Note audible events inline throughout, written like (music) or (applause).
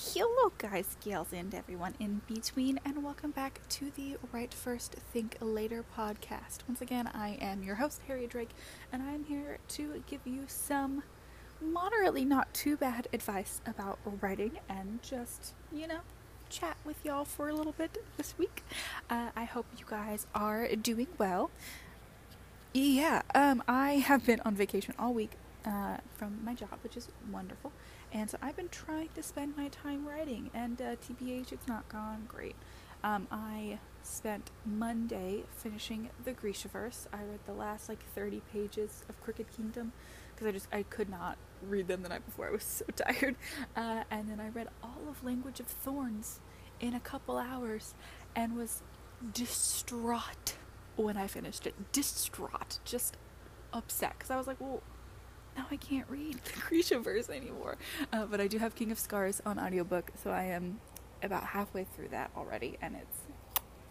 Hello, guys, gals, and everyone in between, and welcome back to the Write First, Think Later podcast. Once again, I am your host, Harriet Drake, and I'm here to give you some moderately not too bad advice about writing and just, you know, chat with y'all for a little bit this week. Uh, I hope you guys are doing well. Yeah, um, I have been on vacation all week uh, from my job, which is wonderful. And so I've been trying to spend my time writing, and uh, TBH, it's not gone great. Um, I spent Monday finishing the Grishaverse. I read the last like 30 pages of Crooked Kingdom because I just I could not read them the night before. I was so (laughs) tired. Uh, and then I read all of Language of Thorns in a couple hours and was distraught when I finished it. Distraught, just upset because I was like, well now I can't read the (laughs) Grishaverse anymore. Uh, but I do have King of Scars on audiobook, so I am about halfway through that already, and it's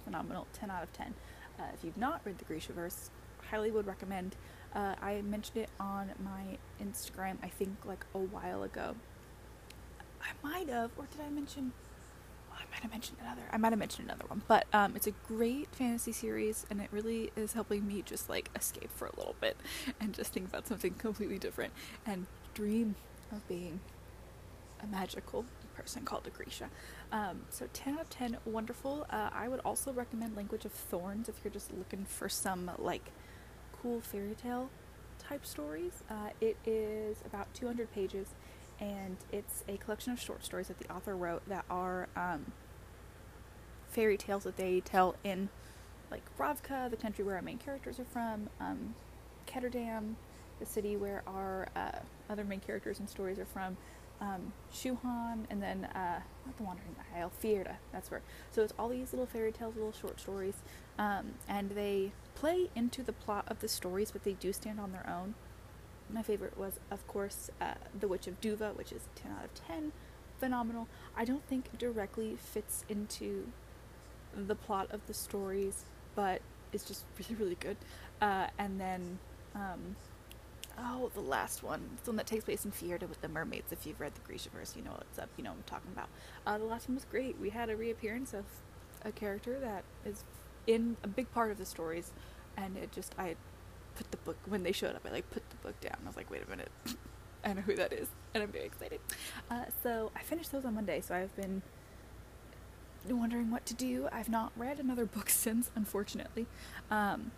phenomenal. 10 out of 10. Uh, if you've not read the Grishaverse, highly would recommend. Uh, I mentioned it on my Instagram, I think like a while ago. I might have, or did I mention? I might have mentioned another. I might have mentioned another one, but um, it's a great fantasy series, and it really is helping me just like escape for a little bit (laughs) and just think about something completely different and dream of being a magical person called a Grisha. Um, so 10 out of 10, wonderful. Uh, I would also recommend Language of Thorns if you're just looking for some like cool fairy tale type stories. Uh, it is about 200 pages and it's a collection of short stories that the author wrote that are um, fairy tales that they tell in like Ravka, the country where our main characters are from, um, Ketterdam, the city where our uh, other main characters and stories are from, um, Shu Han, and then uh, not the Wandering Isle, Fjerda. That's where. So it's all these little fairy tales, little short stories, um, and they play into the plot of the stories, but they do stand on their own. My favorite was, of course, uh, The Witch of Duva, which is 10 out of 10. Phenomenal. I don't think directly fits into the plot of the stories, but it's just (laughs) really, really good. Uh, and then, um, oh, the last one, the one that takes place in Fjerda with the mermaids. If you've read the Grishaverse, you know what's up. You know what I'm talking about. Uh, the last one was great. We had a reappearance of a character that is in a big part of the stories, and it just I put the book when they showed up. I like put the book down. I was like, wait a minute, (laughs) I know who that is, and I'm very excited. Uh, so I finished those on Monday. So I've been wondering what to do. I've not read another (laughs) book since, unfortunately. Um,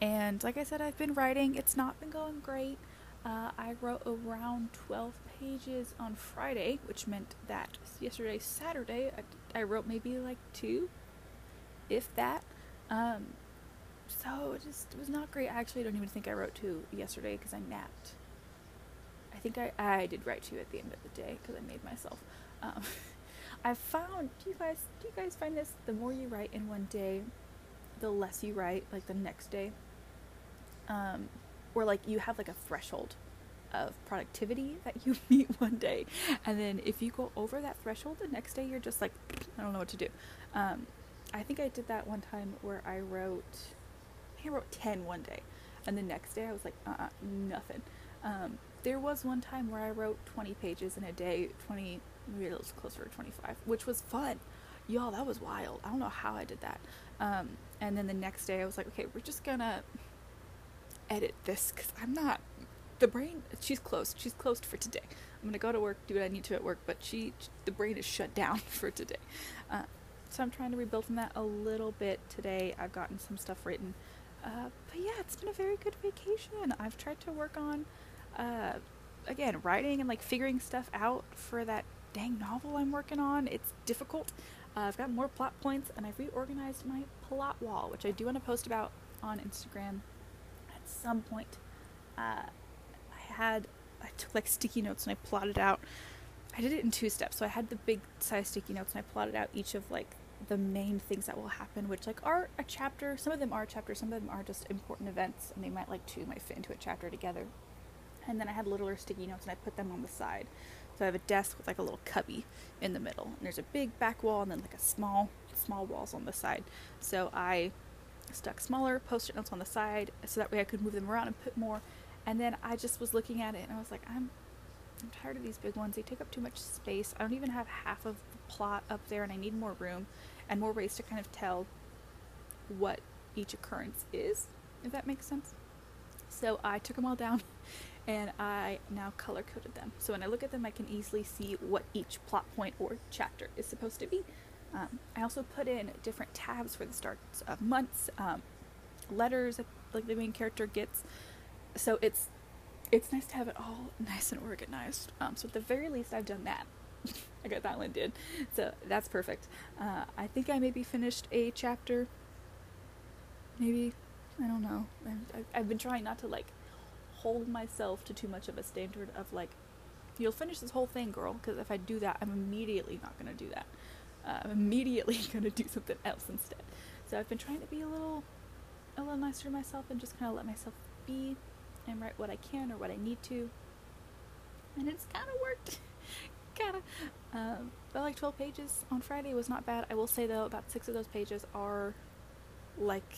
and like I said, I've been writing. It's not been going great. Uh, I wrote around 12 pages on Friday, which meant that yesterday, Saturday, I, I wrote maybe like two, if that. Um, so it just it was not great. I actually don't even think I wrote two yesterday because I napped. I think I I did write two at the end of the day because I made myself. Um, (laughs) I found do you guys do you guys find this? The more you write in one day, the less you write like the next day. Um, or like you have like a threshold of productivity (laughs) that you (laughs) meet one day, and then if you go over that threshold, the next day you're just like I don't know what to do. Um, I think I did that one time where I wrote I wrote 10 one day. And the next day I was like, uh uh nothing. Um, there was one time where I wrote 20 pages in a day, 20, maybe it was closer to 25, which was fun. Y'all, that was wild. I don't know how I did that. Um, and then the next day I was like, okay, we're just gonna edit this because I'm not. The brain, she's closed. She's closed for today. I'm gonna go to work, do what I need to at work, but she, the brain is shut (laughs) down for today. Uh, so I'm trying to rebuild from that a little bit today. I've gotten some stuff written. Uh, but yeah, it's been a very good vacation. I've tried to work on, uh, again, writing and like figuring stuff out for that dang novel I'm working on. It's difficult. Uh, I've got more plot points and I've reorganized my plot wall, which I do want to post about on Instagram at some point. Uh, I had, I took like sticky notes and I plotted out. I did it in two steps. So I had the big size sticky notes and I plotted out each of like the main things that will happen, which like are a chapter. Some of them are chapters, some of them are just important events, and they might like two might fit into a chapter together. And then I had littler sticky notes, and I put them on the side. So I have a desk with like a little cubby in the middle, and there's a big back wall, and then like a small small walls on the side. So I stuck smaller post-it notes on the side, so that way I could move them around and put more. And then I just was looking at it, and I was like, I'm I'm tired of these big ones. They take up too much space. I don't even have half of the plot up there, and I need more room and more ways to kind of tell what each occurrence is, if that makes sense. So I took them all down (laughs) and I now color coded them. So when I look at them, I can easily see what each plot point or chapter is supposed to be. Um, I also put in different tabs for the starts of months, um, letters like the main character gets. So it's it's nice to have it all nice and organized. Um, so at the very least, I've done that. (laughs) I got that one did, so that's perfect. Uh, I think I maybe finished a chapter. Maybe I don't know. I've, I've been trying not to like hold myself to too much of a standard of like, you'll finish this whole thing, girl. Because if I do that, I'm immediately not gonna do that. Uh, I'm immediately (laughs) gonna do something else instead. So I've been trying to be a little, a little nicer to myself and just kind of let myself be and write what I can or what I need to. And it's kind of worked. (laughs) kind of. Um, but like 12 pages on Friday was not bad. I will say though, about six of those pages are like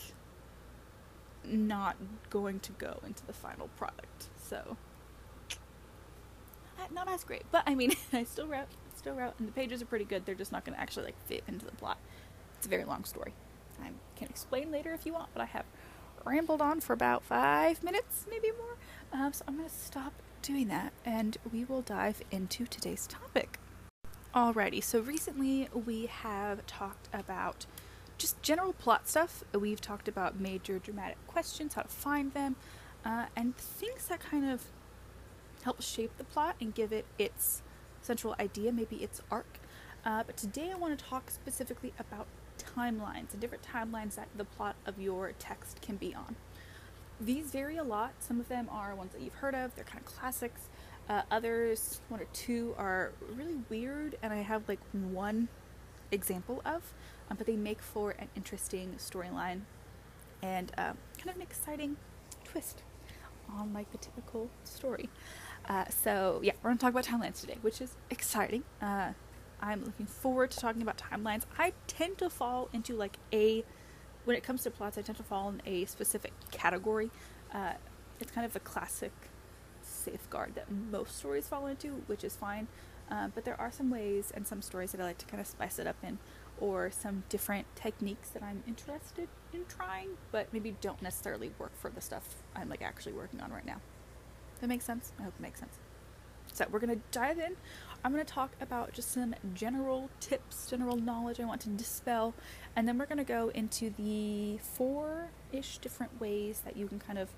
not going to go into the final product. So not as great, but I mean, (laughs) I still wrote, still wrote, and the pages are pretty good. They're just not going to actually like fit into the plot. It's a very long story. I can explain later if you want, but I have rambled on for about five minutes, maybe more. Um, so I'm going to stop doing that, and we will dive into today's topic. Alrighty, so recently we have talked about just general plot stuff. We've talked about major dramatic questions, how to find them, uh, and things that kind of help shape the plot and give it its central idea, maybe its arc. Uh, but today I want to talk specifically about timelines and different timelines that the plot of your text can be on. These vary a lot. Some of them are ones that you've heard of, they're kind of classics. Uh, others, one or two, are really weird, and I have like one example of um, but they make for an interesting storyline and um, kind of an exciting twist on like the typical story. Uh, so yeah, we're gonna talk about timelines today, which is exciting. Uh, I'm looking forward to talking about timelines. I tend to fall into like a when it comes to plots, I tend to fall in a specific category. Uh, it's kind of a classic safeguard that most stories fall into, which is fine. Uh, but there are some ways and some stories that I like to kind of spice it up in or some different techniques that I'm interested in trying, but maybe don't necessarily work for the stuff I'm like actually working on right now. That makes sense? I hope it makes sense. So we're gonna dive in. I'm gonna talk about just some general tips, general knowledge I want to dispel, and then we're gonna go into the four-ish different ways that you can kind of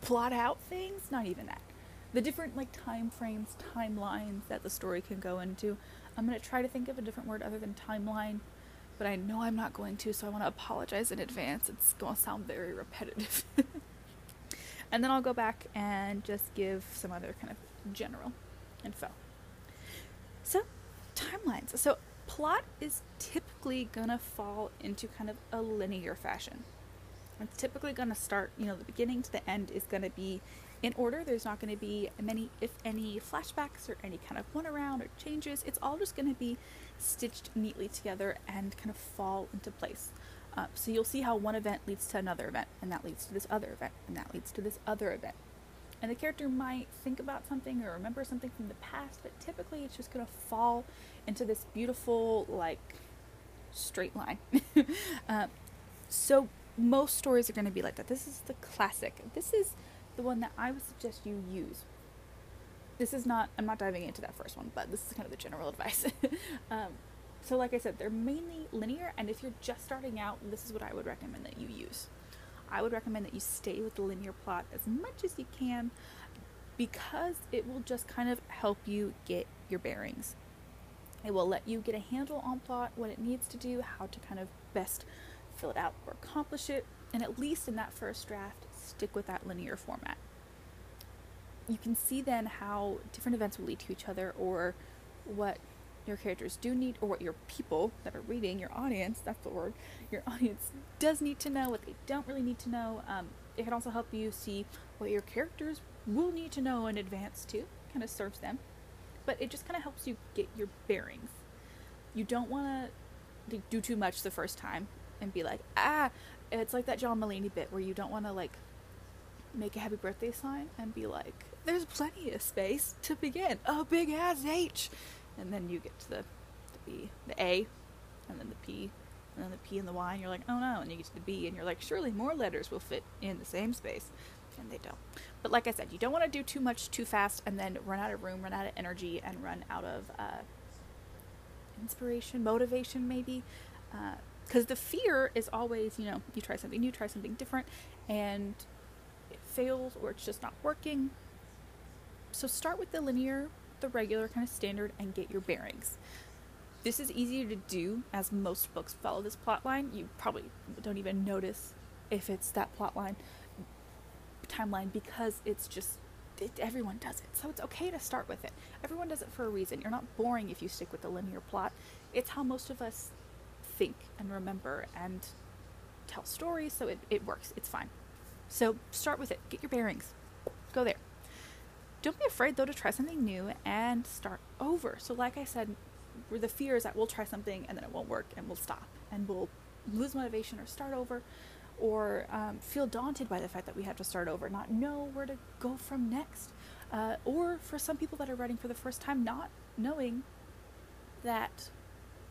plot out things. Not even that. The different like time frames, timelines that the story can go into. I'm going to try to think of a different word other than timeline, but I know I'm not going to, so I want to apologize in advance. It's going to sound very repetitive. (laughs) and then I'll go back and just give some other kind of general info. So, timelines. So, plot is typically to fall into kind of a linear fashion. It's typically to start, you know, the beginning to the end is to be in order. There's not to be many, if any, flashbacks or any kind of one around or changes. It's all just to be stitched neatly together and kind of fall into place. Uh, so you'll see how one event leads to another event, and that leads to this other event, and that leads to this other event. And the character might think about something or remember something from the past, but typically it's just going to fall into this beautiful, like, straight line. (laughs) uh, so most stories are going to be like that. This is the classic. This is the one that I would suggest you use. This is not, I'm not diving into that first one, but this is kind of the general (laughs) advice. um, so, like I said, they're mainly linear, and if you're just starting out, this is what I would recommend that you use. I would recommend that you stay with the linear plot as much as you can because it will just kind of help you get your bearings. It will let you get a handle on plot, what it needs to do, how to kind of best fill it out or accomplish it, and at least in that first draft, stick with that linear format. You can see then how different events will lead to each other or what your characters do need or what your people that are reading, your audience, that's the word, your (laughs) audience does need to know, what they don't really need to know. Um, it can also help you see what your characters will need to know in advance too, kind of serves them. But it just kind of helps you get your bearings. You don't want to do too much the first time and be like, ah, it's like that John Mulaney bit where you don't want to like make a happy birthday sign and be like, there's plenty of space to begin. A big ass H. And then you get to the, the B, the A, and then the P, and then the P and the Y, and you're like, oh no. And you get to the B, and you're like, surely more letters will fit in the same space. And they don't. But like I said, you don't want to do too much too fast and then run out of room, run out of energy, and run out of uh, inspiration, motivation, maybe. Because uh, the fear is always, you know, you try something new, try something different, and it fails or it's just not working. So start with the linear, the regular kind of standard, and get your bearings. This is easier to do as most books follow this plot line. You probably don't even notice if it's that plot line timeline because it's just it, everyone does it. So it's okay to start with it. Everyone does it for a reason. You're not boring if you stick with the linear plot. It's how most of us think and remember and tell stories, so it, it works. It's fine. So start with it. Get your bearings. Go there. Don't be afraid though to try something new and start over. So like I said, the fear is that we'll try something and then it won't work and we'll stop and we'll lose motivation or start over or um, feel daunted by the fact that we have to start over, not know where to go from next. Uh, or for some people that are writing for the first time, not knowing that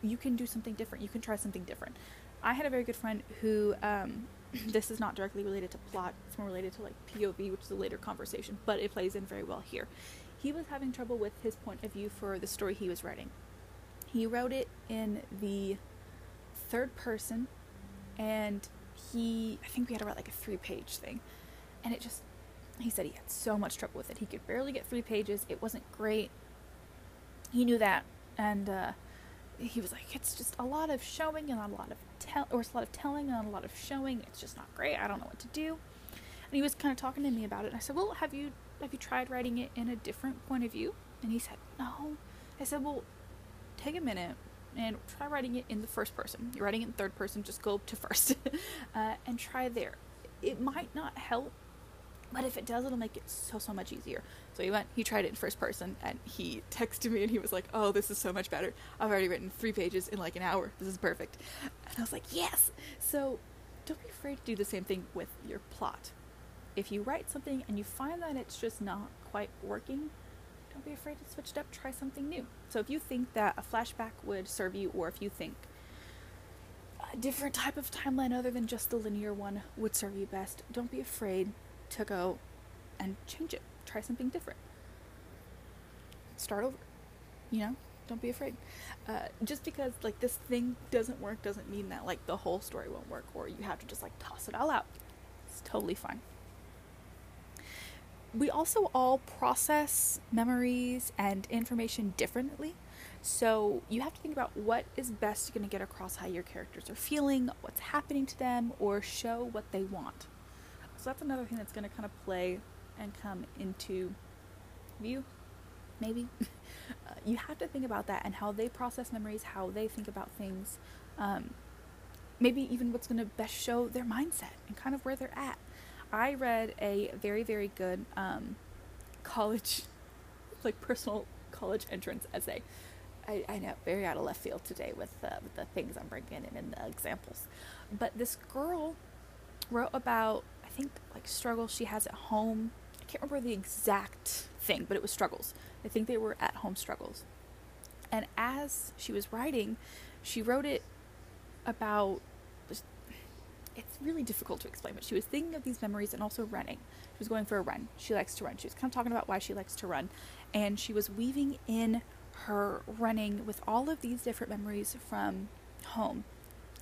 you can do something different, you can try something different. I had a very good friend who, um, this is not directly related to plot, it's more related to like POV, which is a later conversation, but it plays in very well here. He was having trouble with his point of view for the story he was writing. He wrote it in the third person, and he, I think we had to write like a three page thing. And it just, he said he had so much trouble with it. He could barely get three pages. It wasn't great. He knew that. And uh, he was like, it's just a lot of showing and a lot of tell, or it's a lot of telling and a lot of showing. It's just not great. I don't know what to do. And he was kind of talking to me about it. And I said, well, have you have you tried writing it in a different point of view? And he said, no. I said, well, take a minute and try writing it in the first person. You're writing it in third person, just go to first (laughs) uh, and try there. It might not help, but if it does, it'll make it so, so much easier. So he went, he tried it in first person, and he (laughs) texted me and he was like, Oh, this is so much better. I've already written three pages in like an hour. This is perfect. And I was like, Yes! So don't be afraid to do the same thing with your plot. If you write something and you find that it's just not quite working, don't be afraid to switch it up, try something new. So if you think that a flashback would serve you, or if you think a different type of timeline other than just the linear one would serve you best, don't be afraid to go and change it. Try something different. Start over. You know? Don't be afraid. Uh, just because like this thing doesn't work doesn't mean that like the whole story won't work or you have to just like toss it all out. It's totally fine we also all process memories and information differently. So you have to think about what is best you're going to get across how your characters are feeling, what's happening to them, or show what they want. So that's another thing that's going to kind of play and come into view, maybe. (laughs) uh, you have to think about that and how they process memories, how they think about things, um, maybe even what's going to best show their mindset and kind of where they're at. I read a very, very good um, college, (laughs) like personal college entrance essay. I, I, know, very out of left field today with, uh, with the things I'm bringing in and the examples. But this girl wrote about, think, like struggles she has at home. I can't remember the exact thing, but it was struggles. I think they were at home struggles. And as she was writing, she wrote it about it's really difficult to explain, but she was thinking of these memories and also running. She was going for a run. She likes to run. She was kind of talking about why she likes to run. And she was weaving in her running with all of these different memories from home.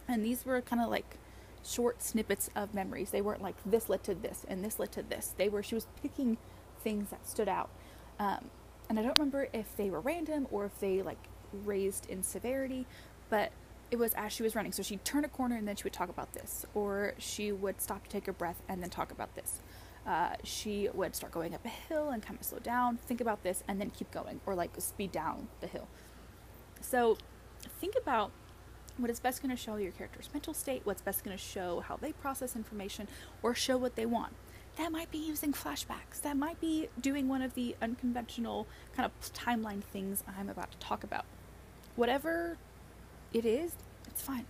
And these were kind of like short snippets of memories. They weren't like this led to this and this led to this. They were, she was picking things that stood out. Um, and I don't remember if they were random or if they like raised in severity, but it was as she was running. So she'd turn a corner and then she would talk about this, or she would stop to take a breath and then talk about this. Uh, she would start going up a hill and kind of slow down, think about this, and then keep going, or like speed down the hill. So think about what is best going to show your character's mental state, what's best going to show how they process information, or show what they want. That might be using flashbacks. That might be doing one of the unconventional kind of timeline things I'm about to talk about. Whatever it is, it's fine.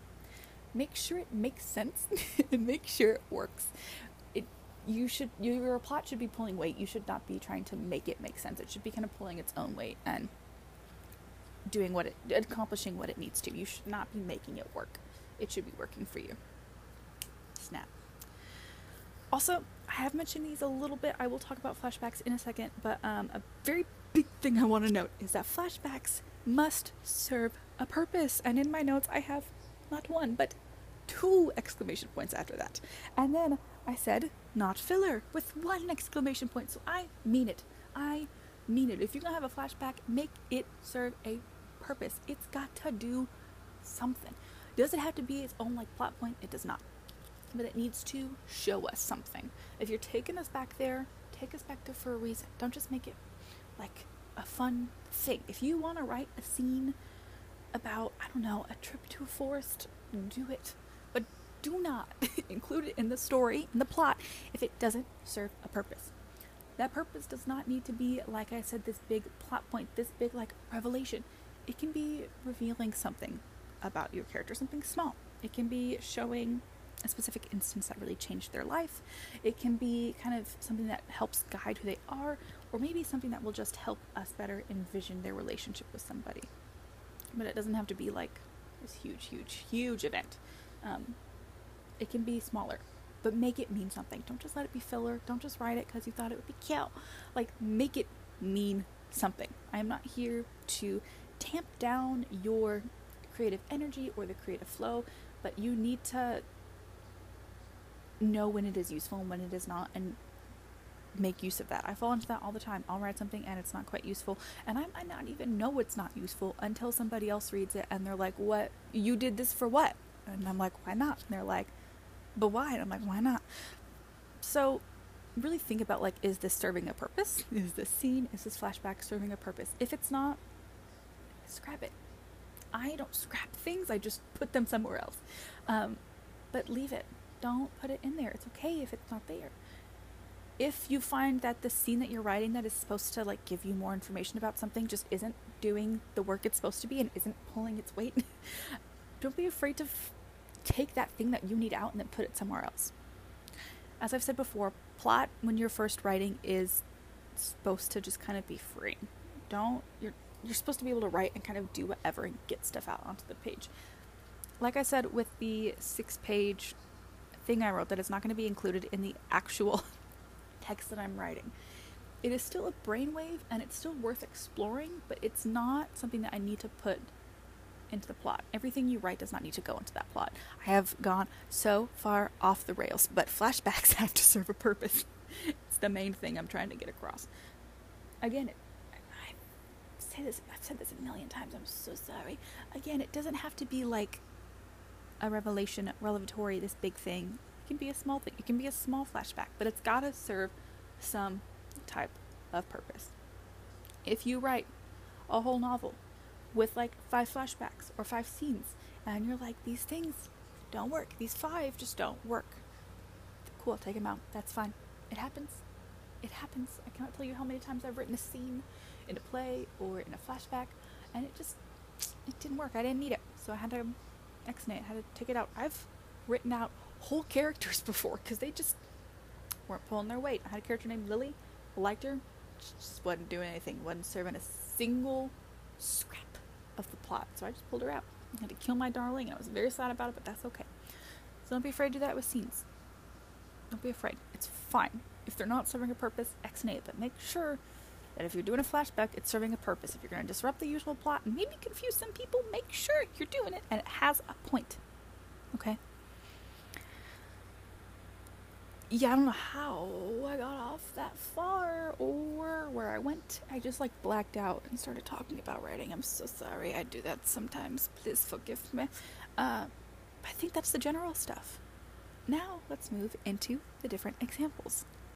Make sure it makes sense (laughs) and make sure it works. It you should your plot should be pulling weight. You should not be trying to make it make sense. It should be kind of pulling its own weight and doing what it accomplishing what it needs to. You should not be making it work. It should be working for you. Snap. Also, I have mentioned these a little bit. I will talk about flashbacks in a second, but um, a very big thing I want to note is that flashbacks must serve a purpose. And in my notes, I have not one, but two exclamation points after that. And then I said, not filler, with one exclamation point. So I mean it. I mean it. If you're going to have a flashback, make it serve a purpose. It's got to do something. Does it have to be its own like plot point? It does not. But it needs to show us something. If you're taking us back there, take us back there for a reason. Don't just make it like a fun thing. If you want to write a scene about, I don't know, a trip to a forest, do it. But do not (laughs) include it in the story, in the plot, if it doesn't serve a purpose. That purpose does not need to be, like I said, this big plot point, this big, like, revelation. It can be revealing something about your character, something small. It can be showing a specific instance that really changed their life. It can be kind of something that helps guide who they are, or maybe something that will just help us better envision their relationship with somebody. But it doesn't have to be like this huge, huge, huge event. Um, it can be smaller, but make it mean something. Don't just let it be filler. Don't just write it because you thought it would be cute. Like, make it mean something. I am not here to tamp down your creative energy or the creative flow, but you need to know when it is useful and when it is not, and make use of that. I fall into that all the time. I'll write something and it's not quite useful, and I might not even know it's not useful until somebody else reads it and they're like, "What? You did this for what?" And I'm like, "Why not?" And they're like, "But why?" And I'm like, "Why not?" So, really think about like, is this serving a purpose? Is this scene, is this flashback serving a purpose? If it's not, scrap it. I don't scrap things. I just put them somewhere else. Um, but leave it. Don't put it in there. It's okay if it's not there if you find that the scene that you're writing that is supposed to like give you more information about something just isn't doing the work it's supposed to be and isn't pulling its weight, (laughs) don't be afraid to f- take that thing that you need out and then put it somewhere else. As I've said before, plot when you're first writing is supposed to just kind of be free. Don't you're you're supposed to be able to write and kind of do whatever and get stuff out onto the page. Like I said with the six page thing I wrote that is not going to be included in the actual (laughs) text that I'm writing. It is still a brainwave and it's still worth exploring, but it's not something that I need to put into the plot. Everything you write does not need to go into that plot. I have gone so far off the rails, but flashbacks (laughs) have to serve a purpose. it's the main thing I'm trying to get across. Again, it, say this I've said this a million times. I'm so sorry. Again, it doesn't have to be like a revelation, revelatory, this big thing It can be a small thing, it can be a small flashback, but it's got to serve some type of purpose. If you write a whole novel with like five flashbacks or five scenes, and you're like, these things don't work, these five just don't work, cool, take them out. That's fine. It happens. It happens. I cannot tell you how many times I've written a scene in a play or in a flashback, and it just it didn't work. I didn't need it, so I had to exnate. it, had to take it out. I've written out whole characters (laughs) before because they just weren't pulling their weight. I had a character named Lily, liked her, she just wasn't doing anything, wasn't serving a single scrap of the plot, so I just pulled her out. I had to kill my darling, and I was very sad about it, but that's okay. So don't be afraid to do that with scenes. Don't be afraid. It's fine. If they're not serving a purpose, exnate it, but make sure that if you're doing a flashback, it's serving a purpose. If you're going to disrupt the usual plot and maybe confuse some people, make sure you're doing it and it has a point. Okay? yeah, I don't know how I got off that far or where I went. I just like blacked out and started talking about writing. I'm so sorry. I do that sometimes. Please forgive me. Uh, I think that's the general stuff. Now let's move into the different examples.